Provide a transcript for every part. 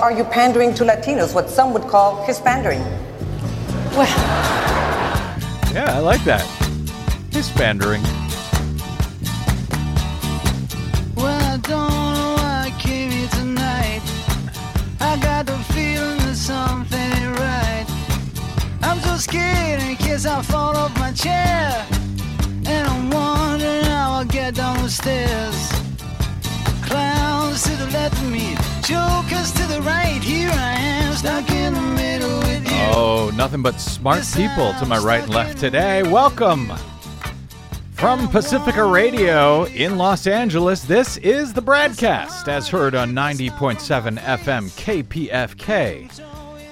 Are you pandering to Latinos, what some would call Hispandering? Well, Yeah, I like that. Hispandering. Well, I don't know why I came here tonight. I got the feeling that something ain't right. I'm so scared in case I fall off my chair. And I'm wondering how I'll get down the stairs. Clowns to the left of me, jokers to the right. Here I am, stuck in the middle with you. Oh, nothing but smart people to my right and left today. Welcome. From Pacifica Radio in Los Angeles, this is the BradCast as heard on 90.7 FM KPFK.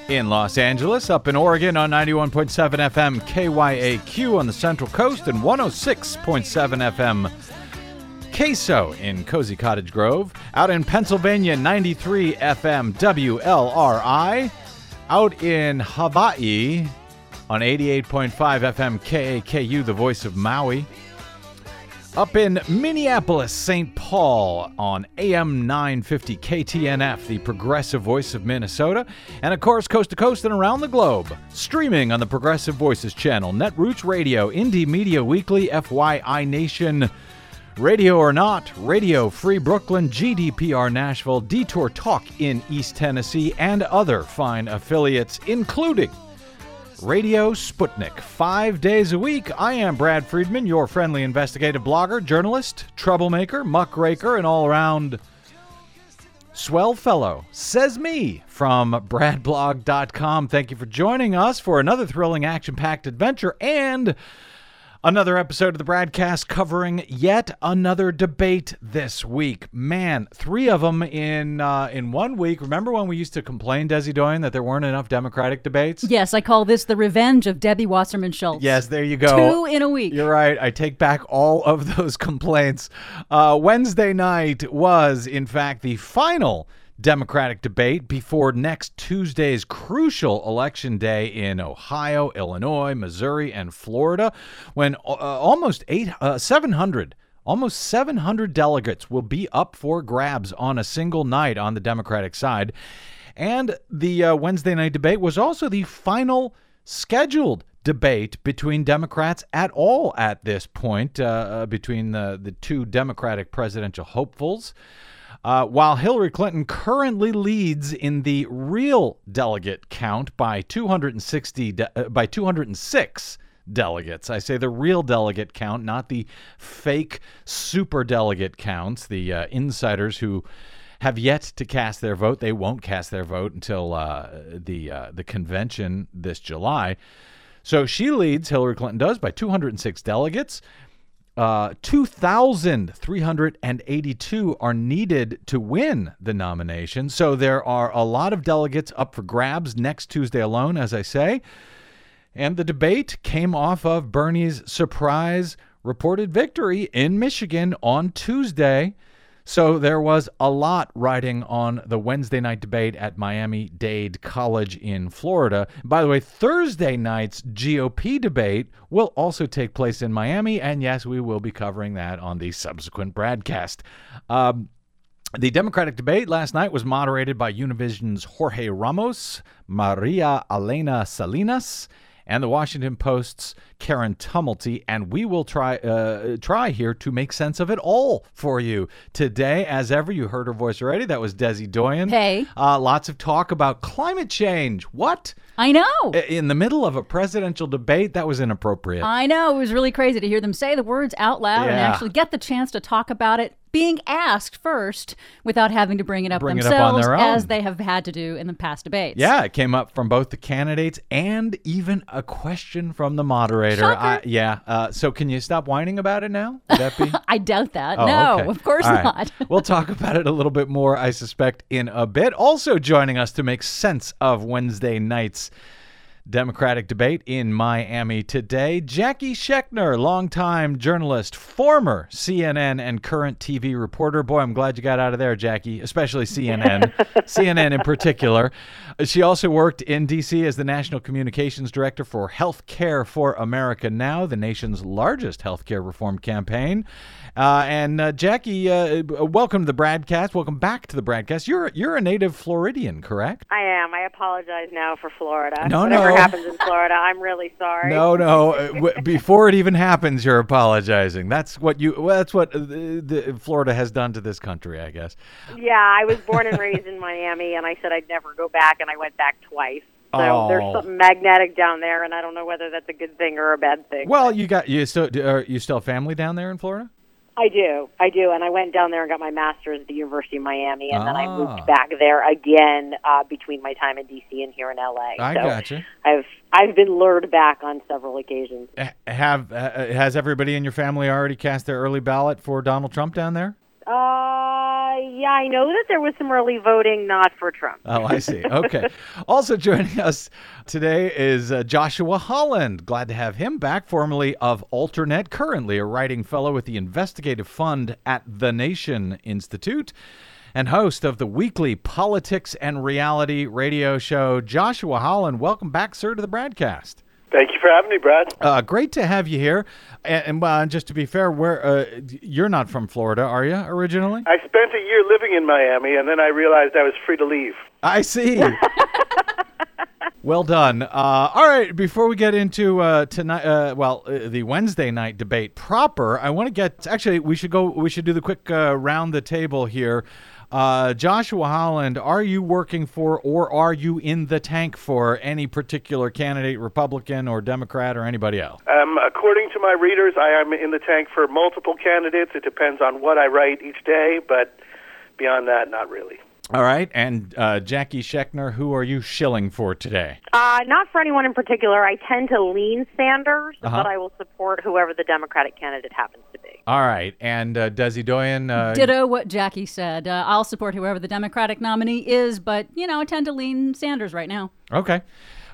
In Los Angeles, up in Oregon on 91.7 FM KYAQ on the Central Coast and 106.7 FM Queso in Cozy Cottage Grove. Out in Pennsylvania, 93 FM WLRI. Out in Hawaii on 88.5 FM KAKU, the voice of Maui. Up in Minneapolis, St. Paul on AM 950 KTNF, the progressive voice of Minnesota. And of course, coast to coast and around the globe, streaming on the Progressive Voices channel, Netroots Radio, Indie Media Weekly, FYI Nation. Radio Ornot, Radio Free Brooklyn, GDPR Nashville, Detour Talk in East Tennessee, and other fine affiliates, including Radio Sputnik. Five days a week, I am Brad Friedman, your friendly investigative blogger, journalist, troublemaker, muckraker, and all around swell fellow. Says me from bradblog.com. Thank you for joining us for another thrilling action packed adventure and Another episode of the BradCast covering yet another debate this week. Man, three of them in uh, in one week. Remember when we used to complain, Desi Doyen, that there weren't enough Democratic debates? yes, I call this the revenge of Debbie Wasserman Schultz. Yes, there you go. Two in a week. You're right. I take back all of those complaints. Uh, Wednesday night was, in fact, the final Democratic debate before next Tuesday's crucial election day in Ohio, Illinois, Missouri, and Florida, when uh, almost eight, uh, 700 Almost 700 delegates will be up for grabs on a single night on the Democratic side. And the uh, Wednesday night debate was also the final scheduled debate between Democrats at all at this point, uh, uh, between the, the two Democratic presidential hopefuls. Uh, while Hillary Clinton currently leads in the real delegate count by 260 de- uh, by 206 delegates. I say the real delegate count, not the fake super delegate counts, the uh, insiders who have yet to cast their vote. They won't cast their vote until uh, the uh, the convention this July. So she leads, Hillary Clinton does, by 206 delegates. Uh, 2,382 are needed to win the nomination. So there are a lot of delegates up for grabs next Tuesday alone, as I say. And the debate came off of Bernie's surprise reported victory in Michigan on Tuesday. So there was a lot riding on the Wednesday night debate at Miami Dade College in Florida. By the way, Thursday night's GOP debate will also take place in Miami, and yes, we will be covering that on the subsequent BradCast. Um, the Democratic debate last night was moderated by Univision's Jorge Ramos, Maria Elena Salinas, and the Washington Post's Karen Tumulty, and we will try uh, try here to make sense of it all for you today. As ever, you heard her voice already. That was Desi Doyen. Hey. Uh, lots of talk about climate change. What? I know. In the middle of a presidential debate, that was inappropriate. I know. It was really crazy to hear them say the words out loud and actually get the chance to talk about it being asked first without having to bring it up Bring it up themselves their own. as they have had to do in the past debates. Yeah, it came up from both the candidates and even a question from the moderator. I, yeah. Uh, so can you stop whining about it now? Would that be? I doubt that. Oh, no, okay. of course right. not. we'll talk about it a little bit more, I suspect, in a bit. Also joining us to make sense of Wednesday night's Democratic debate in Miami today. Jackie Schechner, longtime journalist, former CNN and current TV reporter. Boy, I'm glad you got out of there, Jackie, especially CNN, CNN in particular. She also worked in D.C. as the National Communications Director for Health Care for America Now, the nation's largest healthcare reform campaign. Uh, and uh, Jackie, uh, welcome to the BradCast. Welcome back to the BradCast. You're you're a native Floridian, correct? I am. I apologize now for Florida. No, Whatever no. happens in Florida, I'm really sorry. No, no. uh, before it even happens, you're apologizing. That's what you. Well, that's what uh, the, Florida has done to this country, I guess. Yeah, I was born and raised in Miami, and I said I'd never go back, and I went back twice. So Oh. there's something magnetic down there, and I don't know whether that's a good thing or a bad thing. Well, you got you still are you still family down there in Florida? I do, I do, and I went down there and got my master's at the University of Miami, and then I Ah. moved back there again uh, between my time in DC and here in LA. I so gotcha. I've I've been lured back on several occasions. Have uh, has everybody in your family already cast their early ballot for Donald Trump down there? Uh, yeah, I know that there was some early voting not for Trump. Oh, I see. Okay. also joining us today is uh, Joshua Holland. Glad to have him back, formerly of Alternet, currently a writing fellow with the Investigative Fund at the Nation Institute, and host of the weekly Politics and Reality radio show. Joshua Holland, welcome back, sir, to the BradCast. Thank you for having me, Brad. Uh, great to have you here. And, and uh, just to be fair, where uh, you're not from Florida, are you originally? I spent a year living in Miami, and then I realized I was free to leave. I see. well done. Uh, all right, before we get into uh, tonight, uh, well, uh, the Wednesday night debate proper, I want to get. Actually, we should go. We should do the quick uh, round the table here. Uh, Joshua Holland, are you working for, or are you in the tank for any particular candidate, Republican or Democrat or anybody else? Um, according to my readers, I am in the tank for multiple candidates. It depends on what I write each day, but beyond that, not really. All right, and uh, Jackie Schechner, who are you shilling for today? Uh, not for anyone in particular. I tend to lean Sanders, Uh-huh. but I will support whoever the Democratic candidate happens to be. All right, and uh, Desi Doyen. Uh, Ditto what Jackie said. Uh, I'll support whoever the Democratic nominee is, but, you know, I tend to lean Sanders right now. Okay.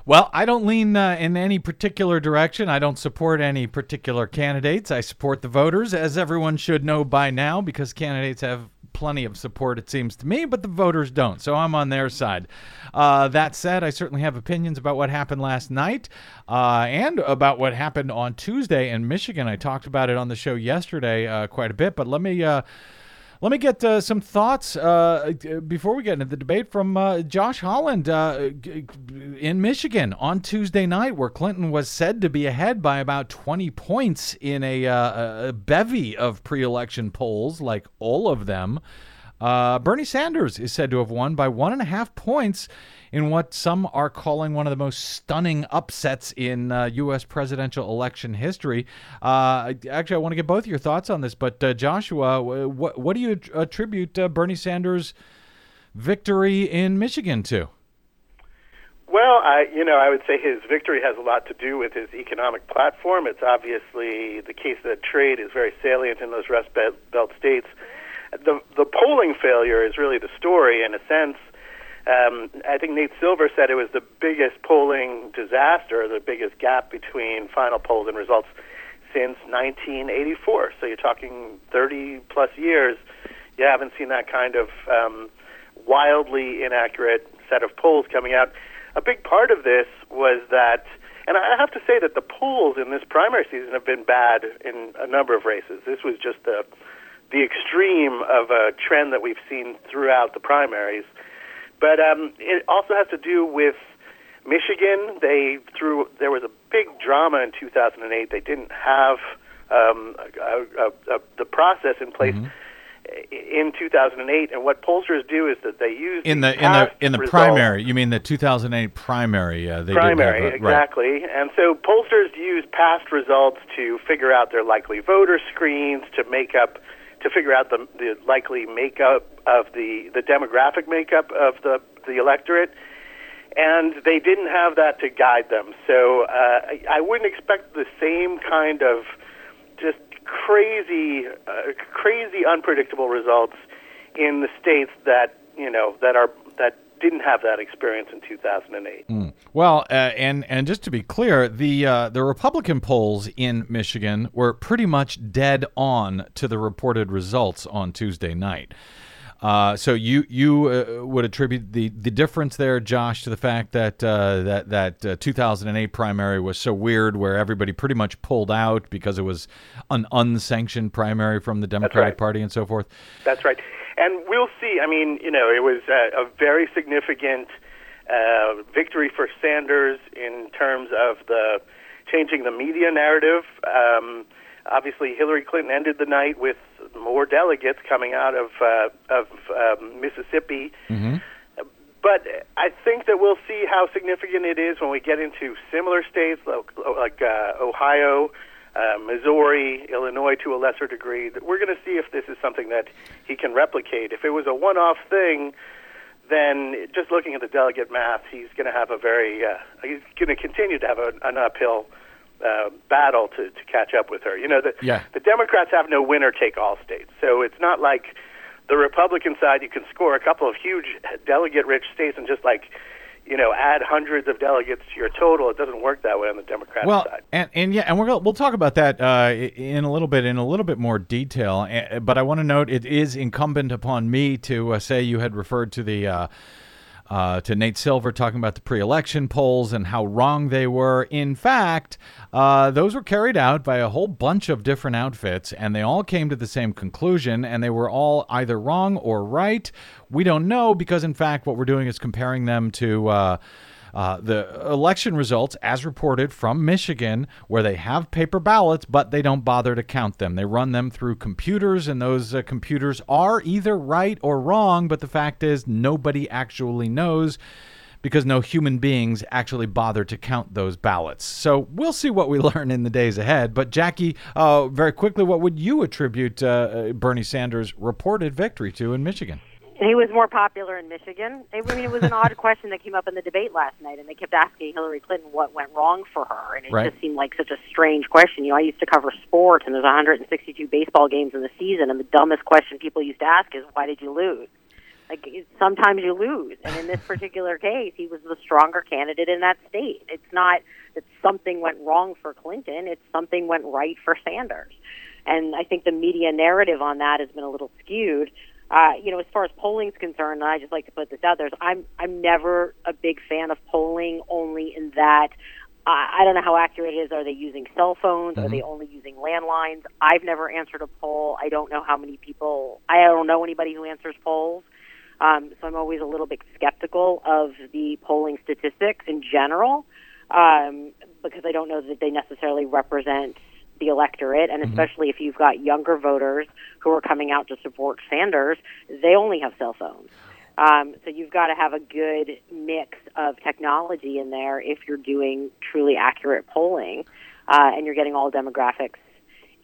Well, I don't lean uh, in any particular direction. I don't support any particular candidates. I support the voters, as everyone should know by now, because candidates have plenty of support, it seems to me, but the voters don't. So I'm on their side. Uh, that said, I certainly have opinions about what happened last night uh, and about what happened on Tuesday in Michigan. I talked about it on the show yesterday uh, quite a bit, but let me. Let me get uh, some thoughts uh, before we get into the debate from uh, Josh Holland uh, in Michigan on Tuesday night, where Clinton was said to be ahead by about 20 points in a, uh, a bevy of pre election polls, like all of them. Uh, Bernie Sanders is said to have won by one and a half points in what some are calling one of the most stunning upsets in uh, U.S. presidential election history. Uh, actually, I want to get both your thoughts on this, but uh, Joshua, wh- what, what do you attribute uh, Bernie Sanders' victory in Michigan to? Well, I, you know, I would say his victory has a lot to do with his economic platform. It's obviously the case that trade is very salient in those Rust Belt states. The the polling failure is really the story in a sense. Um, I think Nate Silver said it was the biggest polling disaster, the biggest gap between final polls and results since 1984. So you're talking 30 plus years. You haven't seen that kind of um, wildly inaccurate set of polls coming out. A big part of this was that, and I have to say that the polls in this primary season have been bad in a number of races. This was just the the extreme of a trend that we've seen throughout the primaries. But um, it also has to do with Michigan. They through there was a big drama in 2008. They didn't have um, a, a, a, the process in place in 2008. And what pollsters do is that they use In the in the in the results- primary, you mean the 2008 primary? Uh, they primary, a, right. exactly. And so pollsters use past results to figure out their likely voter screens, to make up, to figure out the, the likely makeup of the, the demographic makeup of the, the electorate. And they didn't have that to guide them. So uh, I, I wouldn't expect the same kind of just crazy, uh, crazy unpredictable results in the states that you know that are didn't have that experience in 2008. Well, uh, and and just to be clear, the uh, the Republican polls in Michigan were pretty much dead on to the reported results on Tuesday night. Uh, so you you uh, would attribute the, the difference there, Josh, to the fact that uh, that that uh, 2008 primary was so weird, where everybody pretty much pulled out because it was an unsanctioned primary from the Democratic right. Party and so forth. That's right. And we'll see. I mean, you know, it was a, a very significant uh, victory for Sanders in terms of the changing the media narrative. Um, obviously, Hillary Clinton ended the night with more delegates coming out of uh, of um, Mississippi. But I think that we'll see how significant it is when we get into similar states like, like uh, Ohio, uh, Missouri, Illinois to a lesser degree. We're going to see if this is something that he can replicate. If it was a one-off thing, then just looking at the delegate math, he's going to have a very uh, he's going to continue to have a, an uphill uh, battle to, to catch up with her. You know, the Yeah. the Democrats have no winner-take-all states, so it's not like the Republican side. You can score a couple of huge delegate-rich states and just like you know add hundreds of delegates to your total. It doesn't work that way on the Democratic Well, side. and and yeah, and we're gonna, we'll talk about that uh, in a little bit in a little bit more detail. Uh, But I want to note it is incumbent upon me to uh, say you had referred to the. Uh, uh, to Nate Silver talking about the pre-election polls and how wrong they were. In fact, uh, those were carried out by a whole bunch of different outfits, and they all came to the same conclusion, and they were all either wrong or right. We don't know because, in fact, what we're doing is comparing them to. Uh, uh, the election results, as reported from Michigan, where they have paper ballots, but they don't bother to count them. They run them through computers, and those uh, computers are either right or wrong, but the fact is, nobody actually knows because no human beings actually bother to count those ballots. So we'll see what we learn in the days ahead. But, Jackie, uh, very quickly, what would you attribute uh, uh, Bernie Sanders' reported victory to in Michigan? He was more popular in Michigan. I mean, it was an odd question that came up in the debate last night, and they kept asking Hillary Clinton what went wrong for her, and it Right. just seemed like such a strange question. You know, I used to cover sport, and there's 162 baseball games in the season, and the dumbest question people used to ask is, "Why did you lose?" Like sometimes you lose, and in this particular case, he was the stronger candidate in that state. It's not that something went wrong for Clinton; it's something went right for Sanders. And I think the media narrative on that has been a little skewed. Uh, you know, as far as polling's concerned, and I just like to put this out there, is I'm I'm never a big fan of polling, only in that I, I don't know how accurate it is. Are they using cell phones? Are they only using landlines? I've never answered a poll. I don't know how many people. I don't know anybody who answers polls. Um, so I'm always a little bit skeptical of the polling statistics in general um, because I don't know that they necessarily represent the electorate, and especially if you've got younger voters who are coming out to support Sanders, they only have cell phones. Um, so you've got to have a good mix of technology in there if you're doing truly accurate polling, uh, and you're getting all demographics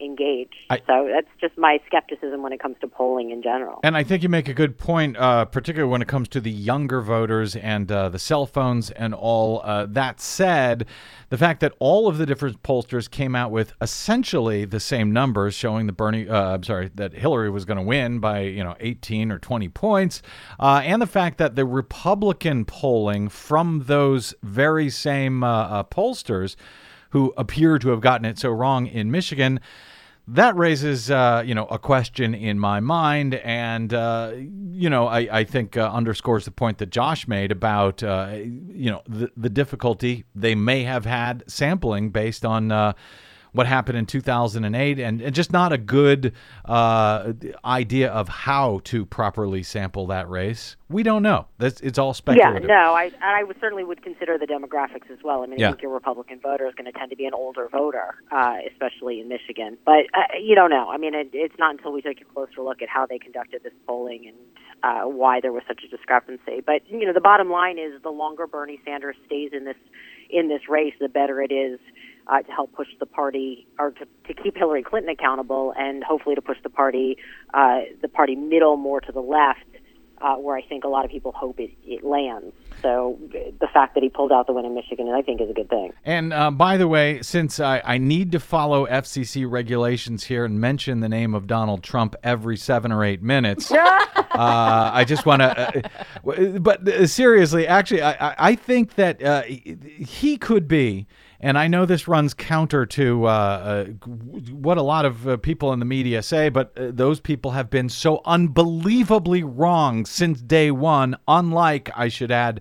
engaged. I- so that's just my skepticism when it comes to polling in general. And I think you make a good point, uh, particularly when it comes to the younger voters and uh, the cell phones and all. Uh, that said, the fact that all of the different pollsters came out with essentially the same numbers, showing the Bernie, uh, I'm sorry, that Hillary was going to win by you know 18 or 20 points, uh, and the fact that the Republican polling from those very same uh, uh, pollsters who appear to have gotten it so wrong in Michigan. That raises uh, you know a question in my mind and uh, you know I, I think uh, underscores the point that Josh made about uh, you know the, the difficulty they may have had sampling based on uh, what happened in 2008 and, and just not a good uh, idea of how to properly sample that race we don't know That's, it's all speculative. Yeah, no, I I would certainly would consider the demographics as well. I mean, Yeah. I think your Republican voter is going to tend to be an older voter, uh, especially in Michigan. But uh, you don't know. I mean, it, it's not until we take a closer look at how they conducted this polling and uh, why there was such a discrepancy. But you know, the bottom line is the longer Bernie Sanders stays in this in this race, the better it is uh, to help push the party or to, to keep Hillary Clinton accountable, and hopefully to push the party uh, the party middle more to the left uh, where I think a lot of people hope it, it lands. So the fact that he pulled out the win in Michigan, I think, is a good thing. And uh, by the way, since I, I need to follow FCC regulations here and mention the name of Donald Trump every seven or eight minutes, Uh, I just want to, uh, but uh, seriously, actually, I, I- I think that uh, he could be, and I know this runs counter to uh, uh, what a lot of uh, people in the media say, but uh, those people have been so unbelievably wrong since day one, unlike, I should add,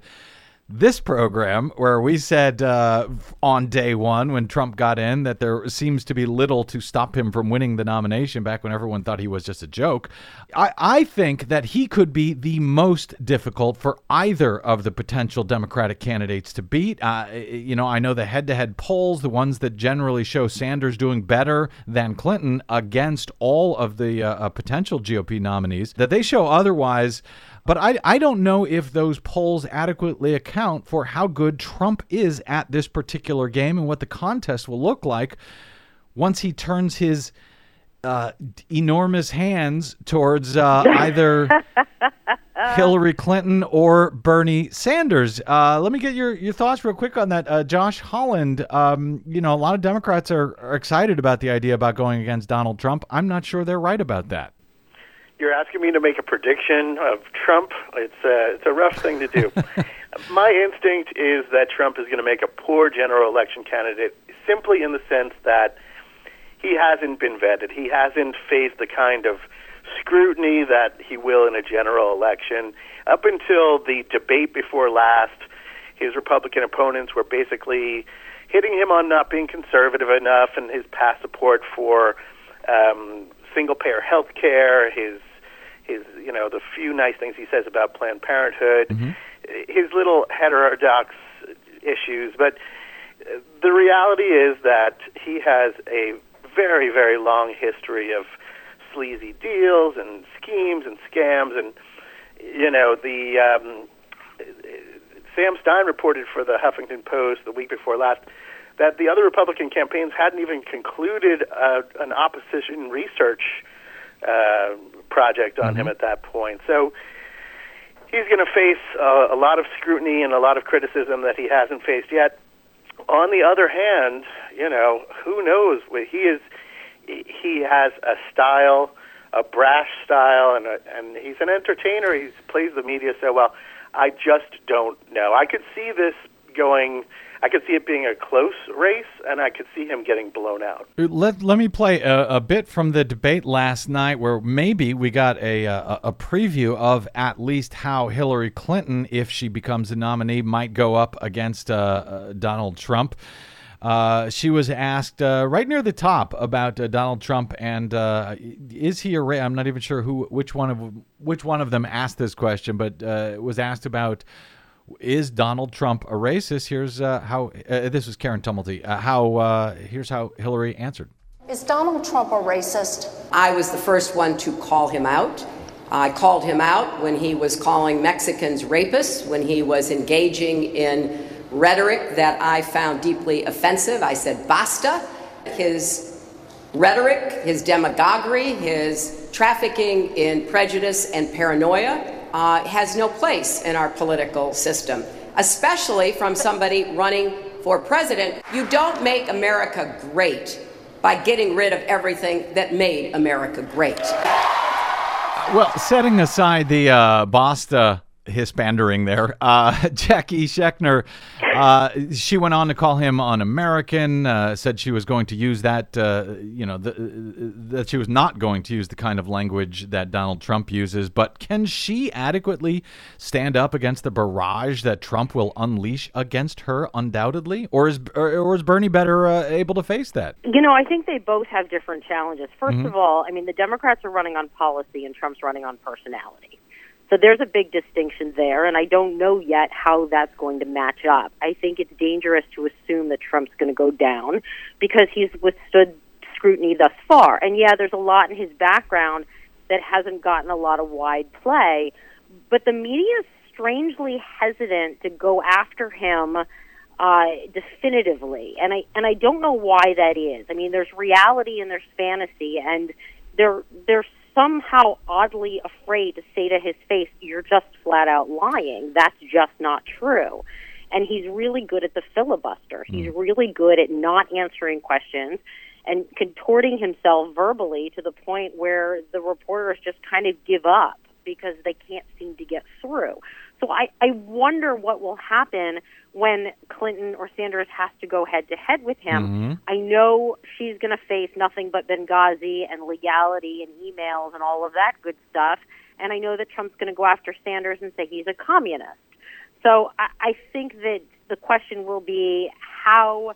this program where we said uh, on day one when Trump got in that there seems to be little to stop him from winning the nomination back when everyone thought he was just a joke. I, I think that he could be the most difficult for either of the potential Democratic candidates to beat. Uh, you know, I know the head to head polls, the ones that generally show Sanders doing better than Clinton against all of the uh, uh, potential GOP nominees, that they show otherwise. But I, I don't know if those polls adequately account for how good Trump is at this particular game and what the contest will look like once he turns his uh, enormous hands towards uh, either Hillary Clinton or Bernie Sanders. Uh, let me get your, your thoughts real quick on that. Uh, Josh Holland, um, you know, a lot of Democrats are, are excited about the idea about going against Donald Trump. I'm not sure they're right about that. You're asking me to make a prediction of Trump. It's a, it's a rough thing to do. My instinct is that Trump is going to make a poor general election candidate simply in the sense that he hasn't been vetted. He hasn't faced the kind of scrutiny that he will in a general election. Up until the debate before last, his Republican opponents were basically hitting him on not being conservative enough and his past support for um, single payer health care, his his you know the few nice things he says about Planned Parenthood, his little heterodox issues, but the reality is that he has a very very long history of sleazy deals and schemes and scams and you know the um, Sam Stein reported for the Huffington Post the week before last that the other Republican campaigns hadn't even concluded uh, an opposition research uh, project on him at that point. So he's going to face uh, a lot of scrutiny and a lot of criticism that he hasn't faced yet. On the other hand, you know, who knows? He is he has a style, a brash style, and a, and he's an entertainer. He plays the media so well. I just don't know. I could see this going. I could see it being a close race, and I could see him getting blown out. Let, let me play a, a bit from the debate last night where maybe we got a, a, a preview of at least how Hillary Clinton, if she becomes the nominee, might go up against uh, uh, Donald Trump. Uh, she was asked uh, right near the top about uh, Donald Trump and uh, is he a ra- I'm not even sure who which one of which one of them asked this question, but uh, was asked about is Donald Trump a racist? Here's uh, how uh, this was Karen Tumulty. Uh, how uh, here's how Hillary answered. Is Donald Trump a racist? I was the first one to call him out. I called him out when he was calling Mexicans rapists, when he was engaging in rhetoric that I found deeply offensive. I said, basta. His rhetoric, his demagoguery, his trafficking in prejudice and paranoia uh, has no place in our political system, especially from somebody running for president. You don't make America great by getting rid of everything that made America great. Well, setting aside the uh, Basta hispandering there, uh, Jackie Schechner, uh, she went on to call him un-American. Uh, said she was going to use that, uh, you know, the, that she was not going to use the kind of language that Donald Trump uses. But can she adequately stand up against the barrage that Trump will unleash against her? Undoubtedly, or is or, or is Bernie better uh, able to face that? You know, I think they both have different challenges. 1st of all, I mean, the Democrats are running on policy and Trump's running on personality. So there's a big distinction there, and I don't know yet how that's going to match up. I think it's dangerous to assume that Trump's going to go down because he's withstood scrutiny thus far. And yeah, there's a lot in his background that hasn't gotten a lot of wide play, but the media is strangely hesitant to go after him uh, definitively, and I and I don't know why that is. I mean, there's reality and there's fantasy, and they're they're somehow oddly afraid to say to his face, "You're just flat out lying. That's just not true." And he's really good at the filibuster. He's hmm. really good at not answering questions and contorting himself verbally to the point where the reporters just kind of give up because they can't seem to get through. So I, I wonder what will happen when Clinton or Sanders has to go head to head with him. Mm-hmm. I know she's going to face nothing but Benghazi and legality and emails and all of that good stuff. And I know that Trump's going to go after Sanders and say he's a communist. So I, I think that the question will be how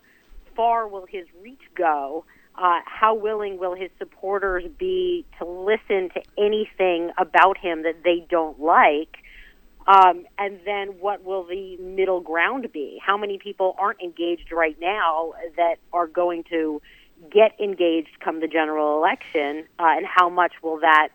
far will his reach go? Uh, how willing will his supporters be to listen to anything about him that they don't like? Um, and then what will the middle ground be? How many people aren't engaged right now that are going to get engaged come the general election? Uh, and how much will that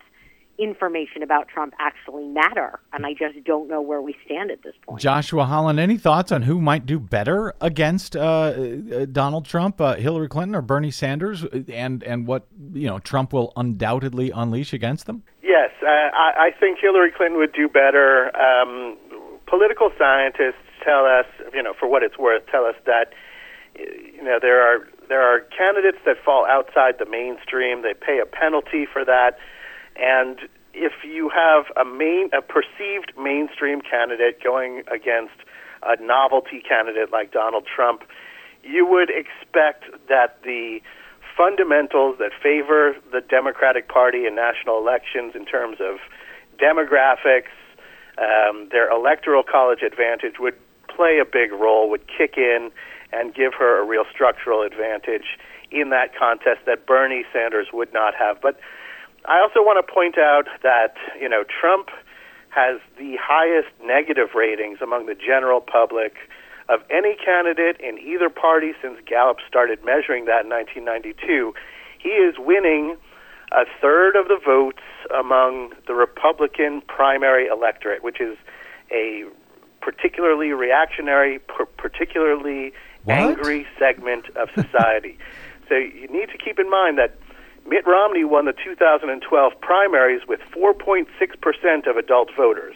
information about Trump actually matter? And I just don't know where we stand at this point. Joshua Holland, any thoughts on who might do better against uh, uh, Donald Trump, uh, Hillary Clinton, or Bernie Sanders, and and what you know Trump will undoubtedly unleash against them? Yes, uh, I, I think Hillary Clinton would do better. Um, political scientists tell us, you know, for what it's worth, tell us that you know there are there are candidates that fall outside the mainstream. They pay a penalty for that, and if you have a main a perceived mainstream candidate going against a novelty candidate like Donald Trump, you would expect that the fundamentals that favor the Democratic Party in national elections in terms of demographics, um, their electoral college advantage would play a big role, would kick in and give her a real structural advantage in that contest that Bernie Sanders would not have. But I also want to point out that, you know, Trump has the highest negative ratings among the general public of any candidate in either party since Gallup started measuring that in 1992. He is winning a third of the votes among the Republican primary electorate, which is a particularly reactionary, particularly What? angry segment of society. so you need to keep in mind that Mitt Romney won the 2012 primaries with 4.6% of adult voters.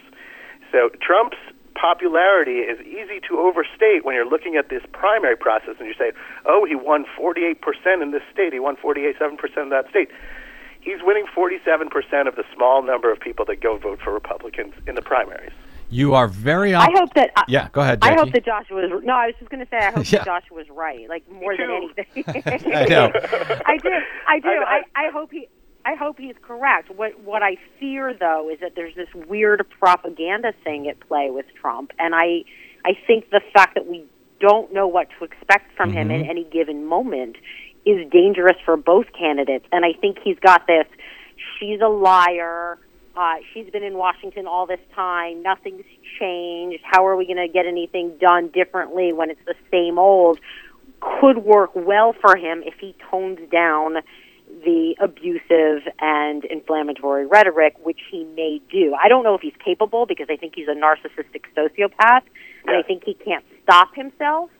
So Trump's popularity is easy to overstate when you're looking at this primary process and you say, oh, he won 48% in this state, he won 48.7% of that state. He's winning 47% of the small number of people that go vote for Republicans in the primaries. You are very. I hope that. I, yeah, go ahead, I hope that Joshua was. No, I was just going to say I hope Yeah. that Joshua was right. Like more than anything. I know. I do. I do. I- I, I hope he. I hope he's correct. What what I fear though is that there's this weird propaganda thing at play with Trump, and I I think the fact that we don't know what to expect from him Mm-hmm. in any given moment is dangerous for both candidates. And I think he's got this. She's a liar. Uh, she's been in Washington all this time. Nothing's changed. How are we going to get anything done differently when it's the same old? Could work well for him if he tones down the abusive and inflammatory rhetoric, which he may do. I don't know if he's capable because I think he's a narcissistic sociopath, and I think he can't stop himself.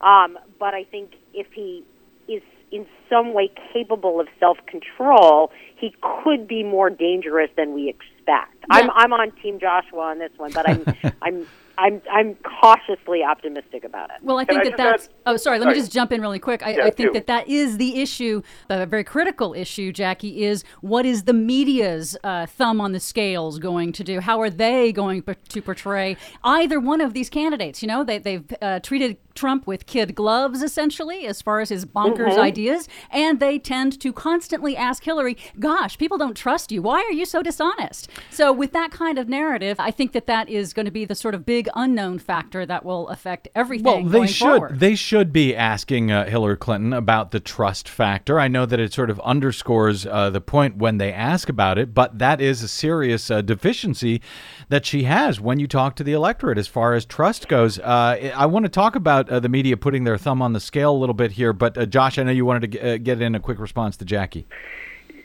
Um, but I think if he is in some way capable of self control, he could be more dangerous than we expect. I'm I'm on Team Joshua on this one, but I'm I'm I'm I'm cautiously optimistic about it. Well, I think I that just that's. add- Oh, sorry. Let me just jump in really quick. I, Yeah, I think do. that that is the issue, a very critical issue, Jackie, is what is the media's uh, thumb on the scales going to do? How are they going to portray either one of these candidates? You know, they, they've uh, treated Trump with kid gloves, essentially, as far as his bonkers ideas, and they tend to constantly ask Hillary, gosh, people don't trust you. Why are you so dishonest? So, with that kind of narrative, I think that that is going to be the sort of big unknown factor that will affect everything Well, they should forward. they should be asking uh, Hillary Clinton about the trust factor. I know that it sort of underscores uh, the point when they ask about it, but that is a serious uh, deficiency that she has when you talk to the electorate as far as trust goes. Uh, I want to talk about uh, the media putting their thumb on the scale a little bit here, but uh, Josh, I know you wanted to g- uh, get in a quick response to Jackie.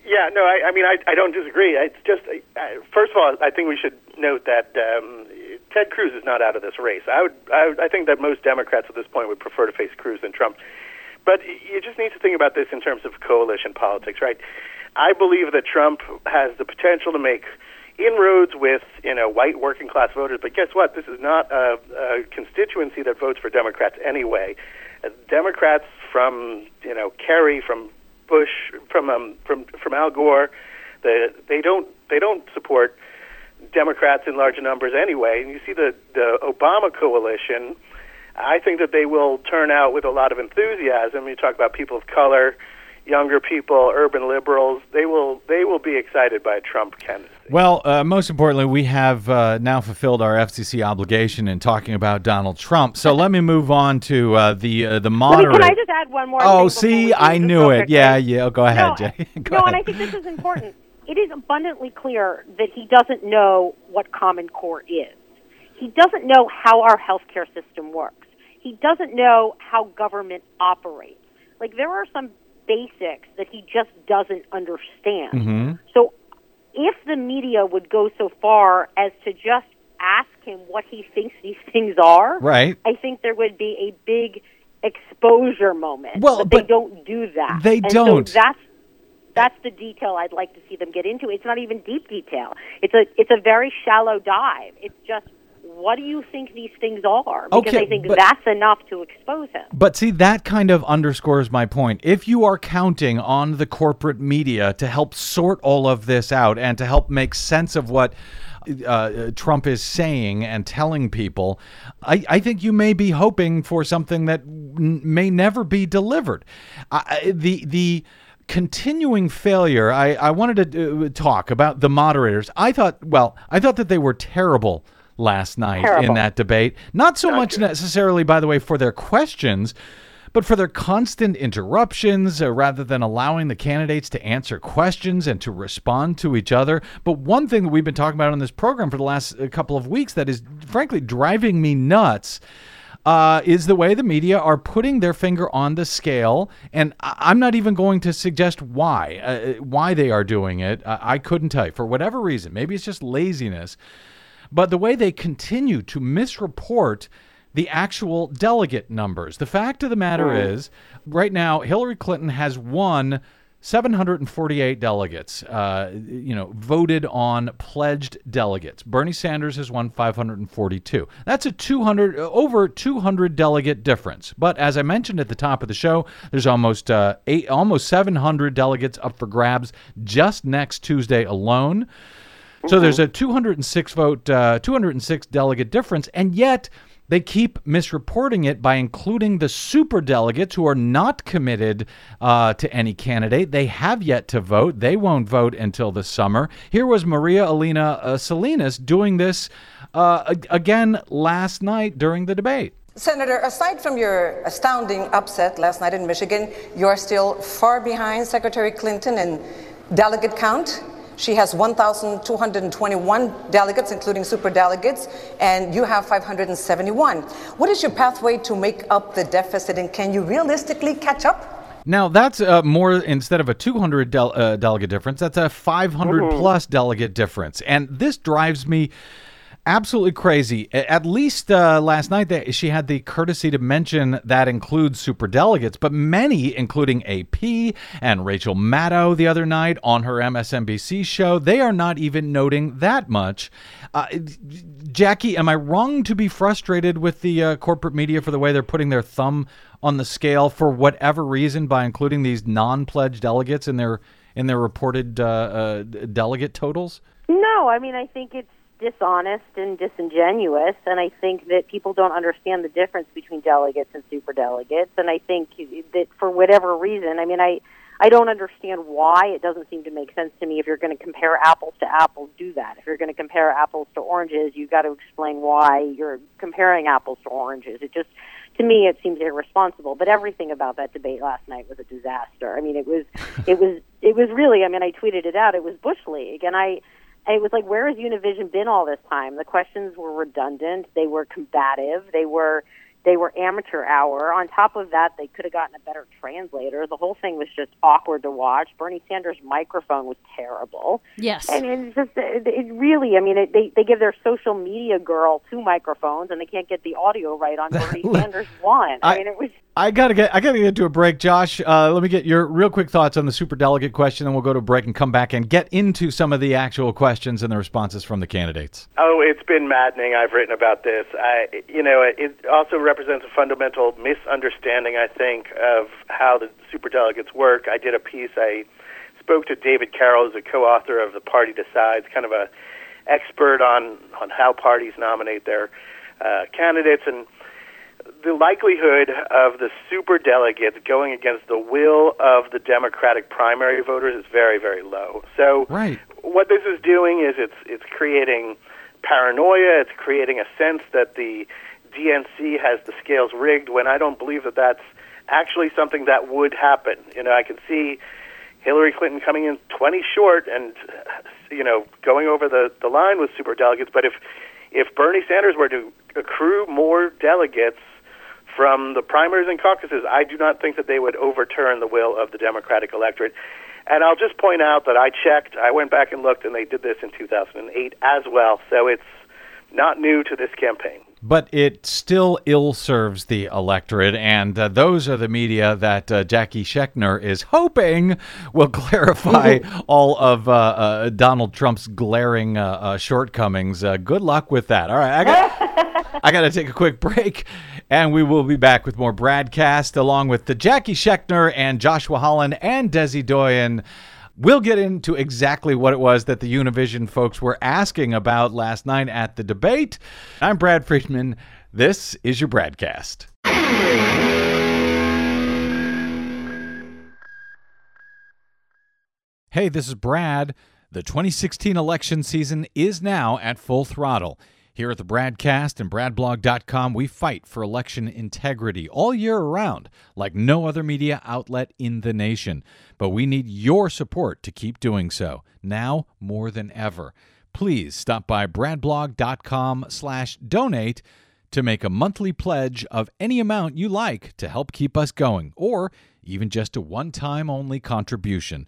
Yeah, no, I, I mean, I, I don't disagree. It's just, uh, first of all, I think we should note that um, Ted Cruz is not out of this race. I would, I, would, I think that most Democrats at this point would prefer to face Cruz than Trump. But you just need to think about this in terms of coalition politics, right? I believe that Trump has the potential to make inroads with you know white working class voters. But guess what? This is not a, a constituency that votes for Democrats anyway. Uh, Democrats from you know Kerry, from Bush, from um, from from Al Gore, the, they don't they don't support Democrats in large numbers anyway. And you see the the Obama coalition. I think that they will turn out with a lot of enthusiasm. You talk about people of color, younger people, urban liberals. They will they will be excited by a Trump candidacy. Well, uh, most importantly, we have uh, now fulfilled our FCC obligation in talking about Donald Trump. So let me move on to uh, the uh, the Let me- moderate. Can I just add one more? oh, thing see, I knew it. quickly? Yeah, yeah. Go ahead, no, Jay. Go no, ahead. and I think this is important. It is abundantly clear that he doesn't know what Common Core is. He doesn't know how our healthcare system works. He doesn't know how government operates. Like there are some basics that he just doesn't understand. Mm-hmm. So if the media would go so far as to just ask him what he thinks these things are, Right. I think there would be a big exposure moment. Well, but they don't do that. they and don't. So that's that's the detail I'd like to see them get into. It's not even deep detail. It's a it's a very shallow dive. It's just what do you think these things are? Because Okay, I think but- that's enough to expose him. But see, that kind of underscores my point. If you are counting on the corporate media to help sort all of this out and to help make sense of what uh, Trump is saying and telling people, I, I think you may be hoping for something that n- may never be delivered. The the continuing failure. I, I wanted to uh, talk about the moderators. I thought, well, I thought that they were terrible last night in that debate. Not so much necessarily, by the way, for their questions, but for their constant interruptions uh, rather than allowing the candidates to answer questions and to respond to each other. But one thing that we've been talking about on this program for the last uh, couple of weeks that is frankly driving me nuts. Uh, is the way the media are putting their finger on the scale, and I- I'm not even going to suggest why, uh, why they are doing it. I-, I couldn't tell you for whatever reason. Maybe it's just laziness, but the way they continue to misreport the actual delegate numbers. The fact of the matter is, right now, Hillary Clinton has won 748 delegates, uh, you know, voted on pledged delegates. Bernie Sanders has won 542. That's a 200 uh, over 200 delegate difference. But as I mentioned at the top of the show, there's almost uh, eight, almost 700 delegates up for grabs just next Tuesday alone. So there's a 206 vote, uh, 206 delegate difference, and yet they keep misreporting it by including the super delegates who are not committed uh, to any candidate. They have yet to vote. They won't vote until the summer. Here was Maria Elena uh, Salinas doing this uh, again last night during the debate. Senator, aside from your astounding upset last night in Michigan, you're still far behind Secretary Clinton in delegate count. She has 1,221 delegates, including super delegates, and you have 571. What is your pathway to make up the deficit, and can you realistically catch up? Now that's uh, more instead of a 200 del- uh, delegate difference. That's a 500 plus delegate difference, and this drives me absolutely crazy. At least uh, last night, they, she had the courtesy to mention that includes super delegates, but many, including AP and Rachel Maddow the other night on her MSNBC show, they are not even noting that much. Uh, Jackie, am I wrong to be frustrated with the uh, corporate media for the way they're putting their thumb on the scale for whatever reason by including these non-pledged delegates in their in their reported uh, uh, delegate totals? No, I mean I think it's dishonest and disingenuous, and I think that people don't understand the difference between delegates and super delegates, and I think that for whatever reason, I mean I. I don't understand why it doesn't seem to make sense to me. If you're going to compare apples to apples, do that. If you're going to compare apples to oranges, you've got to explain why you're comparing apples to oranges. It just, to me, it seems irresponsible. But everything about that debate last night was a disaster. I mean, it was, it was, it was really. I mean, I tweeted it out. It was bush league, and I, it was like, where has Univision been all this time? The questions were redundant. They were combative. They were they were amateur hour. On top of that, they could have gotten a better translator. The whole thing was just awkward to watch. Bernie Sanders' microphone was terrible. Yes. and it's just it, it really. I mean, it, they they give their social media girl two microphones, and they can't get the audio right on Bernie Sanders one. I, I- mean, it was I gotta get I gotta get to a break, Josh. Uh, let me get your real quick thoughts on the super delegate question, then we'll go to a break and come back and get into some of the actual questions and the responses from the candidates. Oh, it's been maddening. I've written about this. I, you know, it also represents a fundamental misunderstanding, I think, of how the super delegates work. I did a piece. I spoke to David Karol, who's a co-author of The Party Decides, kind of a expert on on how parties nominate their uh, candidates, and the likelihood of the super delegates going against the will of the Democratic primary voters is very, very low. So, right. what this is doing is it's it's creating paranoia. It's creating a sense that the DNC has the scales rigged. When I don't believe that that's actually something that would happen. You know, I can see Hillary Clinton coming in 20 short and you know going over the the line with super delegates. But if if Bernie Sanders were to accrue more delegates from the primaries and caucuses, I do not think that they would overturn the will of the Democratic electorate. And I'll just point out that I checked, I went back and looked, and they did this in 2008 as well. So it's not new to this campaign. But it still ill serves the electorate, and uh, those are the media that uh, Jackie Schechner is hoping will clarify all of uh, uh Donald Trump's glaring uh, uh, shortcomings. good luck with that. All right, I got, I got to take a quick break, and we will be back with more BradCast along with the Jackie Schechner and Joshua Holland and Desi Doyen. We'll get into exactly what it was that the Univision folks were asking about last night at the debate. I'm Brad Friedman. This is your BradCast. Hey, this is Brad. The 2016 election season is now at full throttle. Here at the BradCast and BradBlog.com, we fight for election integrity all year around, like no other media outlet in the nation. But we need your support to keep doing so, now more than ever. Please stop by BradBlog.com slash donate to make a monthly pledge of any amount you like to help keep us going, or even just a one-time only contribution.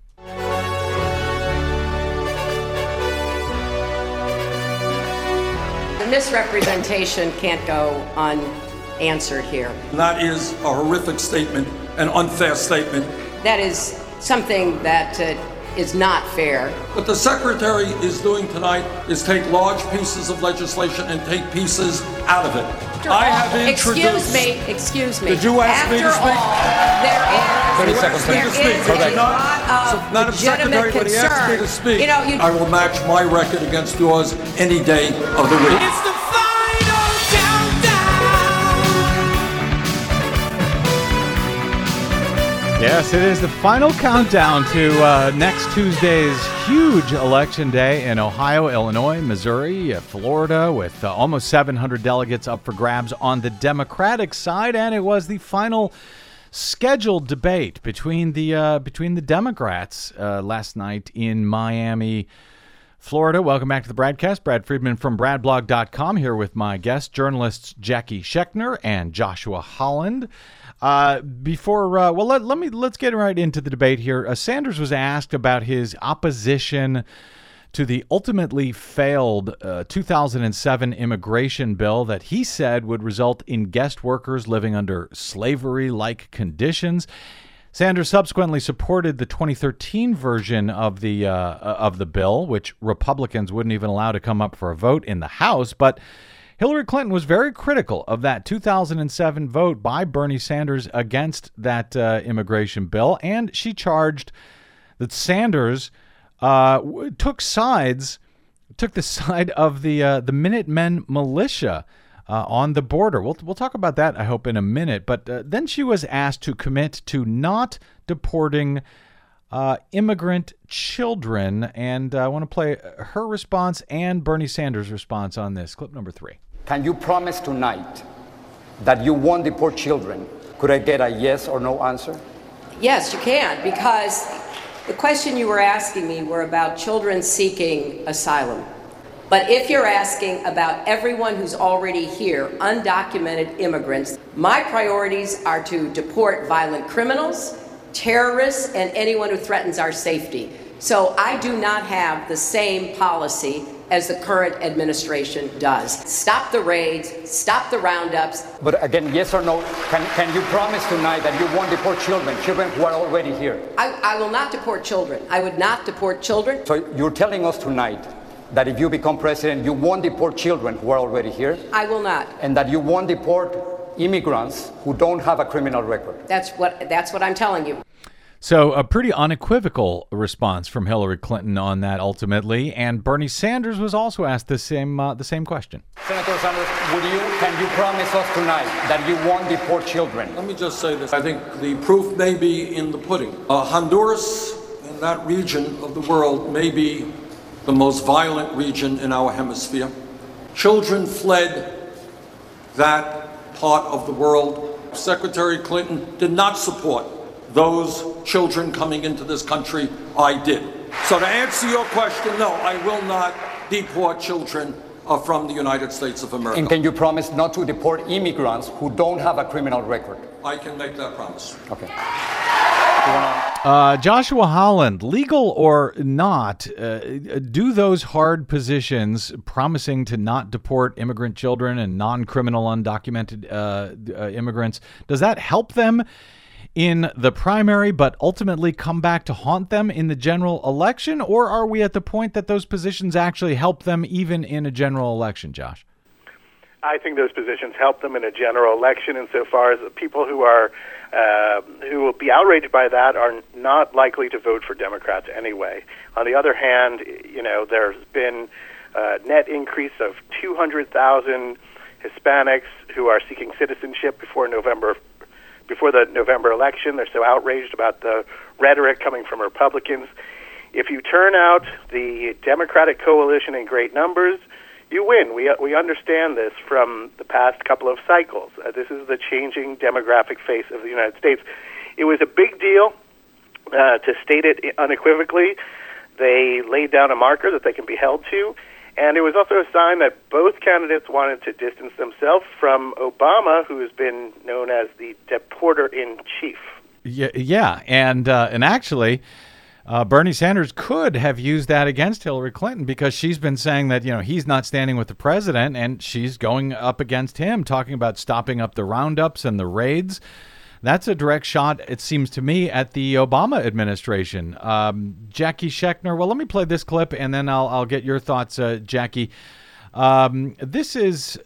Misrepresentation can't go unanswered here. That is a horrific statement, an unfair statement. That is something that uh, is not fair. What the Secretary is doing tonight is take large pieces of legislation and take pieces out of it. After I all, have introduced. Excuse me, excuse me. Did you ask After me to speak? All, there is, 30 seconds. there is a lot of not legitimate Secretary, concern. When he asked me to speak, you know, you, I will match my record against yours any day of the week. Yes, it is the final countdown to uh, next Tuesday's huge election day in Ohio, Illinois, Missouri, uh, Florida, with uh, almost 700 delegates up for grabs on the Democratic side, and it was the final scheduled debate between the uh, between the Democrats uh, last night in Miami. Florida. Welcome back to the BradCast. Brad Friedman from BradBlog.com here with my guests, journalists Jackie Schechner and Joshua Holland. Uh, before, uh, well, let, let me let's get right into the debate here. Uh, Sanders was asked about his opposition to the ultimately failed uh, 2007 immigration bill that he said would result in guest workers living under slavery like conditions. Sanders subsequently supported the 2013 version of the uh, of the bill, which Republicans wouldn't even allow to come up for a vote in the House. But Hillary Clinton was very critical of that 2007 vote by Bernie Sanders against that uh, immigration bill, and she charged that Sanders uh, took sides, took the side of the uh, the Minutemen militia. Uh, on the border. We'll, we'll talk about that, I hope, in a minute. But uh, then she was asked to commit to not deporting uh, immigrant children. And I want to play her response and Bernie Sanders' response on this. Clip number three. Can you promise tonight that you won't deport children? Could I get a yes or no answer? Yes, you can, because the question you were asking me were about children seeking asylum. But if you're asking about everyone who's already here, undocumented immigrants, my priorities are to deport violent criminals, terrorists, and anyone who threatens our safety. So I do not have the same policy as the current administration does. Stop the raids, stop the roundups. But again, yes or no, can, can you promise tonight that you won't deport children, children who are already here? I, I will not deport children. I would not deport children. So you're telling us tonight that if you become president, you won't deport children who are already here? I will not. And that you won't deport immigrants who don't have a criminal record? That's what, that's what I'm telling you. So, a pretty unequivocal response from Hillary Clinton on that ultimately, and Bernie Sanders was also asked the same uh, the same question. Senator Sanders, would you can you promise us tonight that you won't deport children? Let me just say this. I think the proof may be in the pudding. Uh, Honduras and that region of the world may be the most violent region in our hemisphere. Children fled that part of the world. Secretary Clinton did not support those children coming into this country. I did. So to answer your question, no, I will not deport children uh, from the United States of America. And can you promise not to deport immigrants who don't have a criminal record? I can make that promise. Okay. Uh, Joshua Holland, legal or not, uh, do those hard positions promising to not deport immigrant children and non criminal undocumented uh, uh, immigrants, does that help them in the primary, but ultimately come back to haunt them in the general election? Or are we at the point that those positions actually help them even in a general election, Josh? I think those positions help them in a general election insofar as people who are uh, who will be outraged by that are not likely to vote for Democrats anyway. On the other hand, you know, there's been a net increase of 200,000 Hispanics who are seeking citizenship before November before the November election. They're so outraged about the rhetoric coming from Republicans. If you turn out the Democratic coalition in great numbers, you win. We we understand this from the past couple of cycles. Uh, this is the changing demographic face of the United States. It was a big deal uh, to state it unequivocally. They laid down a marker that they can be held to, and it was also a sign that both candidates wanted to distance themselves from Obama, who has been known as the deporter in chief. Yeah, yeah, and uh, and actually. Uh, Bernie Sanders could have used that against Hillary Clinton because she's been saying that you know he's not standing with the president, and she's going up against him, talking about stopping up the roundups and the raids. That's a direct shot, it seems to me, at the Obama administration. Um, Jackie Schechner. Well, let me play this clip, and then I'll I'll get your thoughts, uh, Jackie. Um, this is,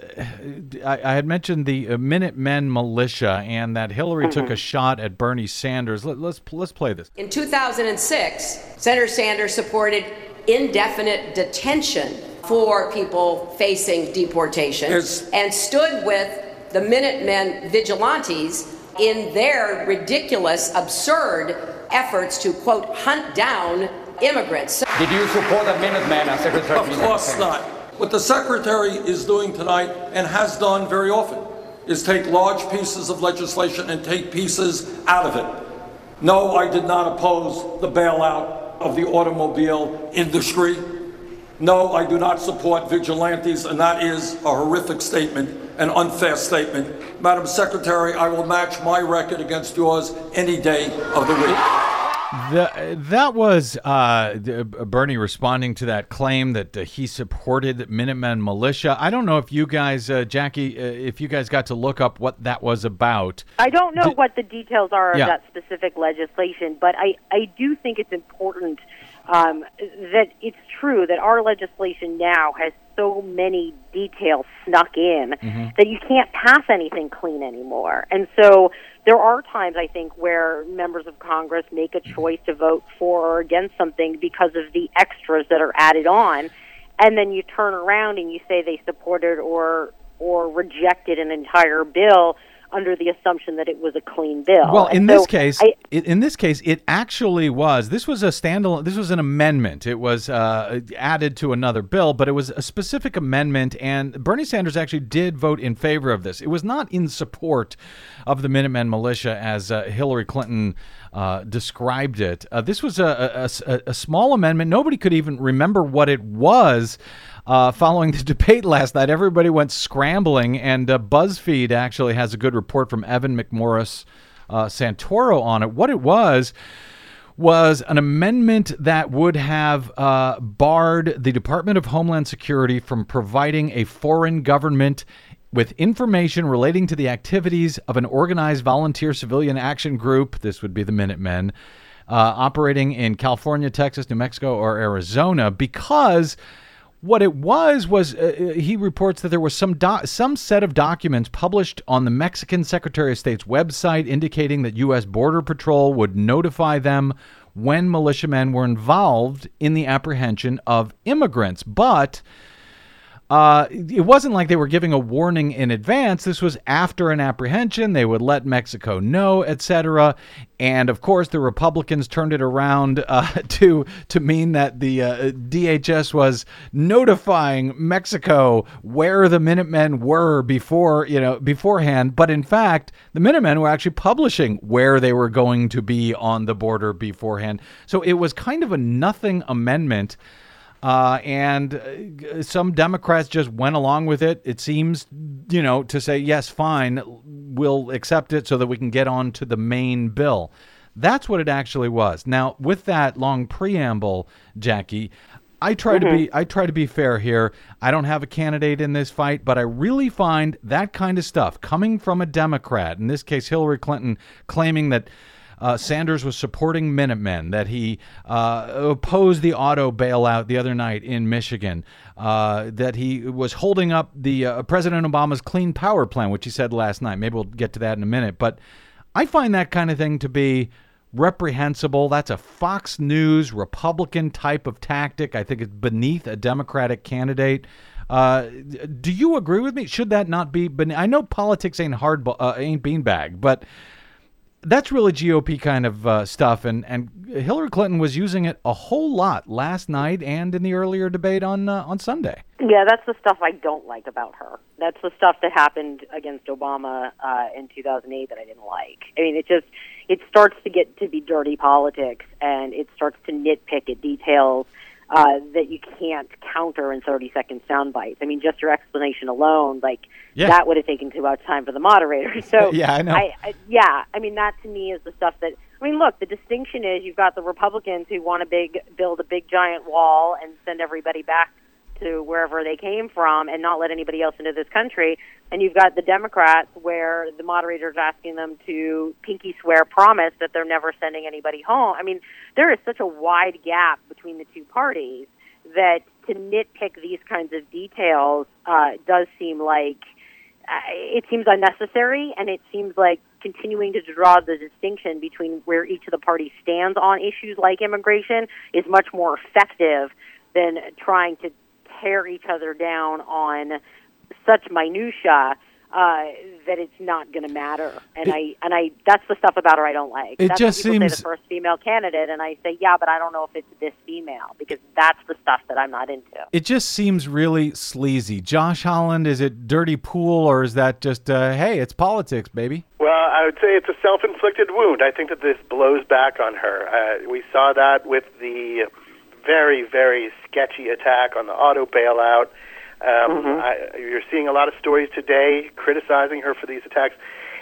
I, I, had mentioned the Minutemen militia and that Hillary mm-hmm. took a shot at Bernie Sanders. Let, let's let's play this. In 2006, Senator Sanders supported indefinite detention for people facing deportation yes. and stood with the Minutemen vigilantes in their ridiculous, absurd efforts to quote hunt down immigrants. Did you support the Minutemen as Secretary? Of course not. What the Secretary is doing tonight and has done very often is take large pieces of legislation and take pieces out of it. No, I did not oppose the bailout of the automobile industry. No, I do not support vigilantes, and that is a horrific statement, an unfair statement. Madam Secretary, I will match my record against yours any day of the week. The, that was uh, Bernie responding to that claim that uh, he supported Minutemen militia. I don't know if you guys, uh, Jackie, uh, if you guys got to look up what that was about. I don't know what the details are of that specific legislation, but I, I do think it's important um, that it's true that our legislation now has so many details snuck in mm-hmm. that you can't pass anything clean anymore. And so there are times I think where members of Congress make a choice to vote for or against something because of the extras that are added on, and then you turn around and you say they supported or or rejected an entire bill under the assumption that it was a clean bill. Well, in this case, I, it, in this case, it actually was. This was a standalone. This was an amendment. It was uh, added to another bill, but it was a specific amendment. And Bernie Sanders actually did vote in favor of this. It was not in support of the Minutemen militia as uh, Hillary Clinton. Uh, described it. Uh, this was a, a, a, small amendment. Nobody could even remember what it was uh, following the debate last night, everybody went scrambling, and uh, BuzzFeed actually has a good report from Evan McMorris uh, Santoro on it. What it was was an amendment that would have uh, barred the Department of Homeland Security from providing a foreign government with information relating to the activities of an organized volunteer civilian action group. This would be the Minutemen. Uh, operating in California, Texas, New Mexico, or Arizona, because what it was was uh, he reports that there was some some set of documents published on the Mexican Secretary of State's website indicating that U.S. Border Patrol would notify them when militiamen were involved in the apprehension of immigrants, but uh, it wasn't like they were giving a warning in advance. This was after an apprehension. They would let Mexico know, etc. And of course, the Republicans turned it around uh, to to mean that the uh, DHS was notifying Mexico where the Minutemen were before you know beforehand. But in fact, the Minutemen were actually publishing where they were going to be on the border beforehand. So it was kind of a nothing amendment. Uh, and uh, some Democrats just went along with it. It seems, you know, to say, yes, fine, we'll accept it so that we can get on to the main bill. That's what it actually was. Now, with that long preamble, Jackie, I try mm-hmm. to be I try to be fair here. I don't have a candidate in this fight, but I really find that kind of stuff coming from a Democrat, in this case Hillary Clinton, claiming that uh, Sanders was supporting Minutemen, that he uh, opposed the auto bailout the other night in Michigan, uh, that he was holding up the uh, President Obama's Clean Power Plan, which he said last night. Maybe we'll get to that in a minute. But I find that kind of thing to be reprehensible. That's a Fox News Republican type of tactic. I think it's beneath a Democratic candidate. Uh, do you agree with me? Should that not be? I know politics ain't hard, uh, ain't beanbag, but that's really GOP kind of uh, stuff, and and Hillary Clinton was using it a whole lot last night and in the earlier debate on uh, on Sunday. Yeah, that's the stuff I don't like about her. That's the stuff that happened against Obama uh, in 2008 that I didn't like. I mean, it just it starts to get to be dirty politics, and it starts to nitpick at details uh, that you can't counter in 30 second sound bites. I mean, just your explanation alone, like yeah. that would have taken too much time for the moderator. So yeah, I know. I, I, yeah, I mean that to me is the stuff that. I mean, look, the distinction is you've got the Republicans who want to big build a big giant wall and send everybody back to wherever they came from and not let anybody else into this country. And you've got the Democrats where the moderator is asking them to pinky swear promise that they're never sending anybody home. I mean, there is such a wide gap between the two parties that to nitpick these kinds of details uh, does seem like uh, it seems unnecessary, and it seems like continuing to draw the distinction between where each of the parties stands on issues like immigration is much more effective than trying to tear each other down on such minutia uh, that it's not going to matter. And it, I and I that's the stuff about her I don't like. It that's just seems say the first female candidate, and I say yeah, but I don't know if it's this female because that's the stuff that I'm not into. It just seems really sleazy. Josh Holland, is it dirty pool or is that just uh, hey, it's politics, baby? Well, I would say it's a self-inflicted wound. I think that this blows back on her. Uh, we saw that with the very, very sketchy attack on the auto bailout. Um, mm-hmm. I, you're seeing a lot of stories today criticizing her for these attacks.